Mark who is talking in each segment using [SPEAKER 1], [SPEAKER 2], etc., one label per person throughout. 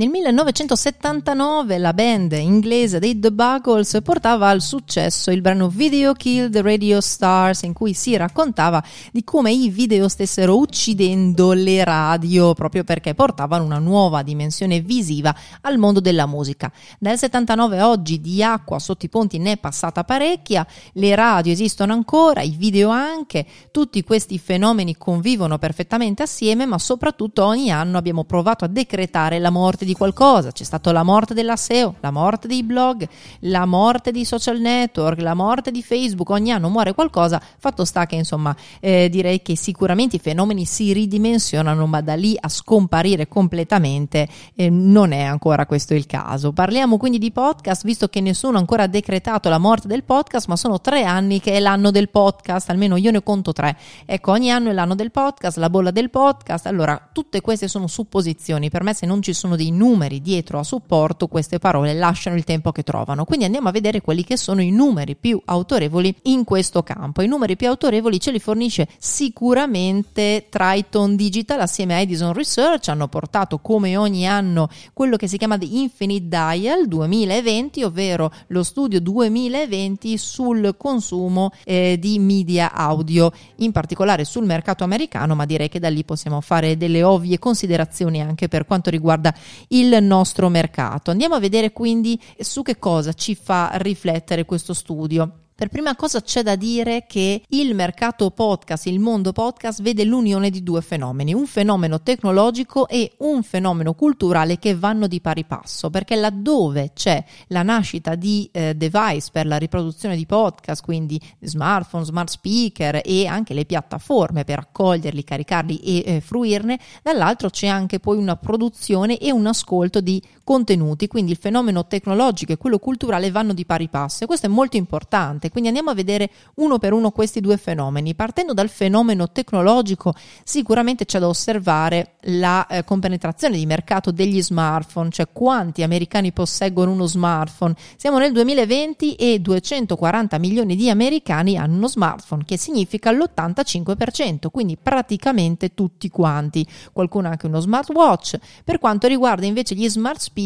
[SPEAKER 1] Nel 1979 la band inglese dei The Buggles portava al successo il brano Video Kill the Radio Stars in cui si raccontava di come i video stessero uccidendo le radio proprio perché portavano una nuova dimensione visiva al mondo della musica. Dal 79 a oggi di acqua sotto i ponti ne è passata parecchia, le radio esistono ancora, i video anche, tutti questi fenomeni convivono perfettamente assieme ma soprattutto ogni anno abbiamo provato a decretare la morte di di qualcosa, c'è stata la morte della SEO, la morte dei blog, la morte dei social network, la morte di Facebook, ogni anno muore qualcosa, fatto sta che insomma eh, direi che sicuramente i fenomeni si ridimensionano, ma da lì a scomparire completamente eh, non è ancora questo il caso. Parliamo quindi di podcast, visto che nessuno ha ancora decretato la morte del podcast, ma sono tre anni che è l'anno del podcast, almeno io ne conto tre. Ecco, ogni anno è l'anno del podcast, la bolla del podcast, allora tutte queste sono supposizioni, per me se non ci sono dei numeri dietro a supporto, queste parole lasciano il tempo che trovano. Quindi andiamo a vedere quelli che sono i numeri più autorevoli in questo campo. I numeri più autorevoli ce li fornisce sicuramente Triton Digital assieme a Edison Research, hanno portato come ogni anno quello che si chiama The Infinite Dial 2020, ovvero lo studio 2020 sul consumo eh, di media audio, in particolare sul mercato americano, ma direi che da lì possiamo fare delle ovvie considerazioni anche per quanto riguarda il nostro mercato. Andiamo a vedere quindi su che cosa ci fa riflettere questo studio. Per prima cosa c'è da dire che il mercato podcast, il mondo podcast, vede l'unione di due fenomeni, un fenomeno tecnologico e un fenomeno culturale che vanno di pari passo, perché laddove c'è la nascita di eh, device per la riproduzione di podcast, quindi smartphone, smart speaker e anche le piattaforme per accoglierli, caricarli e eh, fruirne, dall'altro c'è anche poi una produzione e un ascolto di contenuti, quindi il fenomeno tecnologico e quello culturale vanno di pari passo e questo è molto importante quindi andiamo a vedere uno per uno questi due fenomeni. Partendo dal fenomeno tecnologico, sicuramente c'è da osservare la eh, compenetrazione di mercato degli smartphone, cioè quanti americani posseggono uno smartphone. Siamo nel 2020 e 240 milioni di americani hanno uno smartphone, che significa l'85%, quindi praticamente tutti quanti. Qualcuno ha anche uno smartwatch. Per quanto riguarda invece gli smart speaker,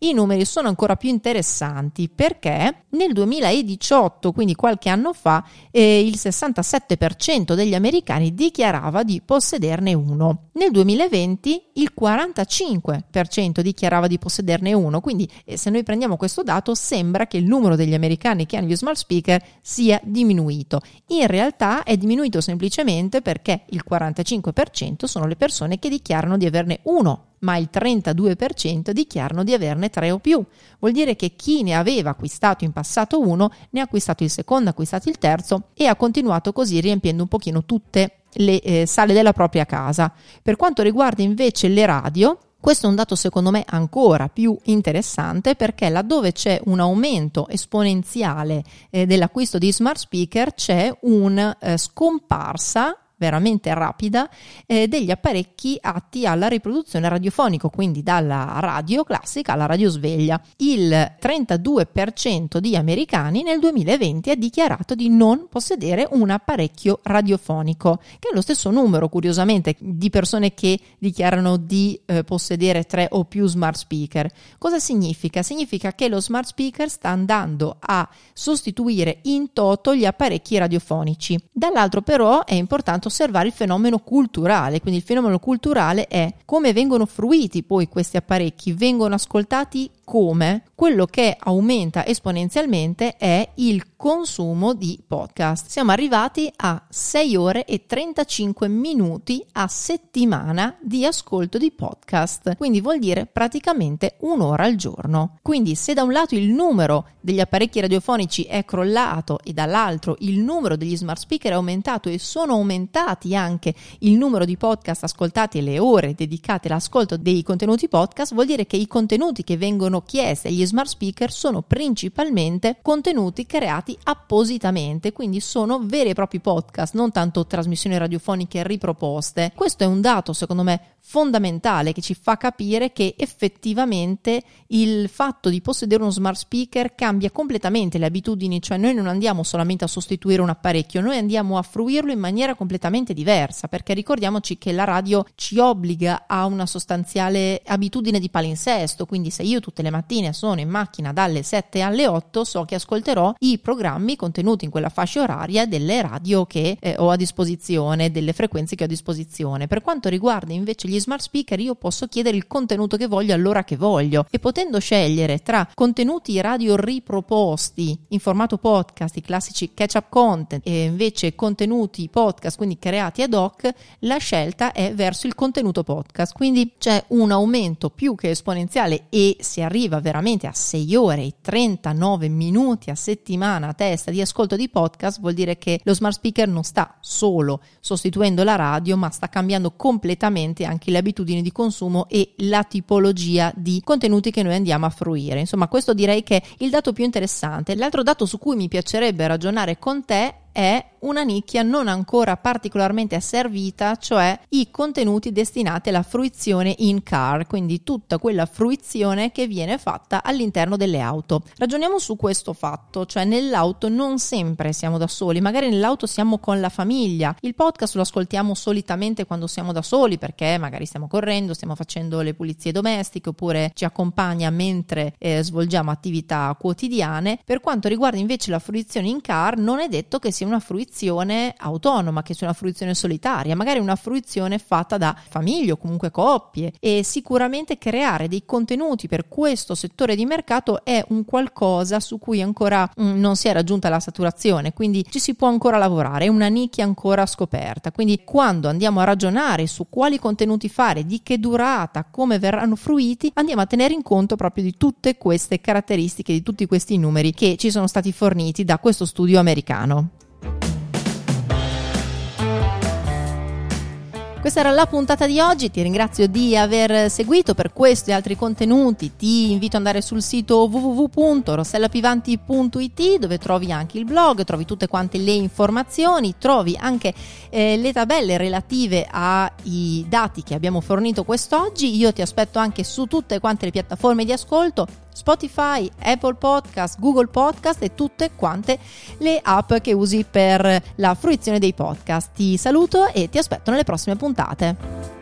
[SPEAKER 1] i numeri sono ancora più interessanti perché nel 2018 quindi qualche anno fa, eh, il 67% degli americani dichiarava di possederne uno. Nel 2020 il 45% dichiarava di possederne uno, quindi eh, se noi prendiamo questo dato sembra che il numero degli americani che hanno gli smart speaker sia diminuito. In realtà è diminuito semplicemente perché il 45% sono le persone che dichiarano di averne uno ma il 32% dichiarano di averne tre o più. Vuol dire che chi ne aveva acquistato in passato uno ne ha acquistato il secondo, ha acquistato il terzo e ha continuato così riempiendo un pochino tutte le eh, sale della propria casa. Per quanto riguarda invece le radio, questo è un dato secondo me ancora più interessante perché laddove c'è un aumento esponenziale eh, dell'acquisto di smart speaker c'è una eh, scomparsa veramente rapida eh, degli apparecchi atti alla riproduzione radiofonica, quindi dalla radio classica alla radio sveglia. Il 32% di americani nel 2020 ha dichiarato di non possedere un apparecchio radiofonico, che è lo stesso numero, curiosamente, di persone che dichiarano di eh, possedere tre o più smart speaker. Cosa significa? Significa che lo smart speaker sta andando a sostituire in toto gli apparecchi radiofonici. Dall'altro però è importante osservare il fenomeno culturale, quindi il fenomeno culturale è come vengono fruiti poi questi apparecchi, vengono ascoltati come quello che aumenta esponenzialmente è il consumo di podcast. Siamo arrivati a 6 ore e 35 minuti a settimana di ascolto di podcast, quindi vuol dire praticamente un'ora al giorno. Quindi se da un lato il numero degli apparecchi radiofonici è crollato e dall'altro il numero degli smart speaker è aumentato e sono aumentati anche il numero di podcast ascoltati e le ore dedicate all'ascolto dei contenuti podcast, vuol dire che i contenuti che vengono chieste agli smart speaker sono principalmente contenuti creati appositamente, quindi sono veri e propri podcast, non tanto trasmissioni radiofoniche riproposte. Questo è un dato, secondo me, fondamentale che ci fa capire che effettivamente il fatto di possedere uno smart speaker cambia completamente le abitudini, cioè noi non andiamo solamente a sostituire un apparecchio, noi andiamo a fruirlo in maniera completamente diversa, perché ricordiamoci che la radio ci obbliga a una sostanziale abitudine di palinsesto, quindi se io tutte le mattine sono in macchina dalle 7 alle 8 so che ascolterò i programmi contenuti in quella fascia oraria delle radio che eh, ho a disposizione, delle frequenze che ho a disposizione. Per quanto riguarda invece gli smart speaker io posso chiedere il contenuto che voglio all'ora che voglio e potendo scegliere tra contenuti radio riproposti in formato podcast, i classici catch up content e invece contenuti podcast, quindi creati ad hoc, la scelta è verso il contenuto podcast. Quindi c'è un aumento più che esponenziale e si arriva veramente a 6 ore e 39 minuti a settimana a testa di ascolto di podcast, vuol dire che lo smart speaker non sta solo sostituendo la radio, ma sta cambiando completamente anche anche le abitudini di consumo e la tipologia di contenuti che noi andiamo a fruire. Insomma, questo direi che è il dato più interessante. L'altro dato su cui mi piacerebbe ragionare con te è una nicchia non ancora particolarmente asservita, cioè i contenuti destinati alla fruizione in car, quindi tutta quella fruizione che viene fatta all'interno delle auto. Ragioniamo su questo fatto, cioè nell'auto non sempre siamo da soli, magari nell'auto siamo con la famiglia. Il podcast lo ascoltiamo solitamente quando siamo da soli perché magari stiamo correndo, stiamo facendo le pulizie domestiche oppure ci accompagna mentre eh, svolgiamo attività quotidiane. Per quanto riguarda invece la fruizione in car, non è detto che sia una fruizione autonoma, che sia una fruizione solitaria, magari una fruizione fatta da famiglie o comunque coppie e sicuramente creare dei contenuti per questo settore di mercato è un qualcosa su cui ancora mm, non si è raggiunta la saturazione, quindi ci si può ancora lavorare, è una nicchia ancora scoperta. Quindi quando andiamo a ragionare su quali contenuti fare, di che durata, come verranno fruiti, andiamo a tenere in conto proprio di tutte queste caratteristiche, di tutti questi numeri che ci sono stati forniti da questo studio americano. Questa era la puntata di oggi, ti ringrazio di aver seguito per questo e altri contenuti, ti invito ad andare sul sito www.rossellapivanti.it dove trovi anche il blog, trovi tutte quante le informazioni, trovi anche eh, le tabelle relative ai dati che abbiamo fornito quest'oggi, io ti aspetto anche su tutte quante le piattaforme di ascolto, Spotify, Apple Podcast, Google Podcast e tutte quante le app che usi per la fruizione dei podcast. Ti saluto e ti aspetto nelle prossime puntate.